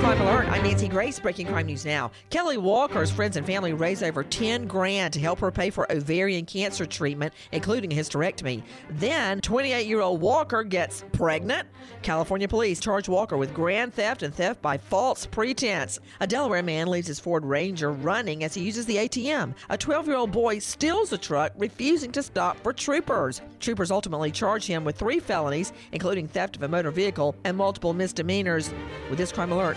Crime Alert. I'm Nancy Grace, breaking crime news now. Kelly Walker's friends and family raised over 10 grand to help her pay for ovarian cancer treatment, including a hysterectomy. Then, 28 year old Walker gets pregnant. California police charge Walker with grand theft and theft by false pretense. A Delaware man leaves his Ford Ranger running as he uses the ATM. A 12 year old boy steals the truck, refusing to stop for troopers. Troopers ultimately charge him with three felonies, including theft of a motor vehicle and multiple misdemeanors. With this crime alert,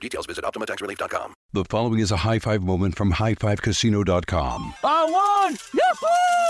For details, visit OptimaTaxRelief.com. The following is a high five moment from highfivecasino.com. I won! Yahoo!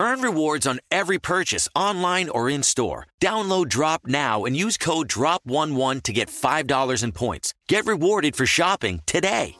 Earn rewards on every purchase online or in store. Download Drop now and use code DROP11 to get $5 in points. Get rewarded for shopping today.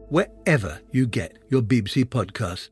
wherever you get your BBC podcasts.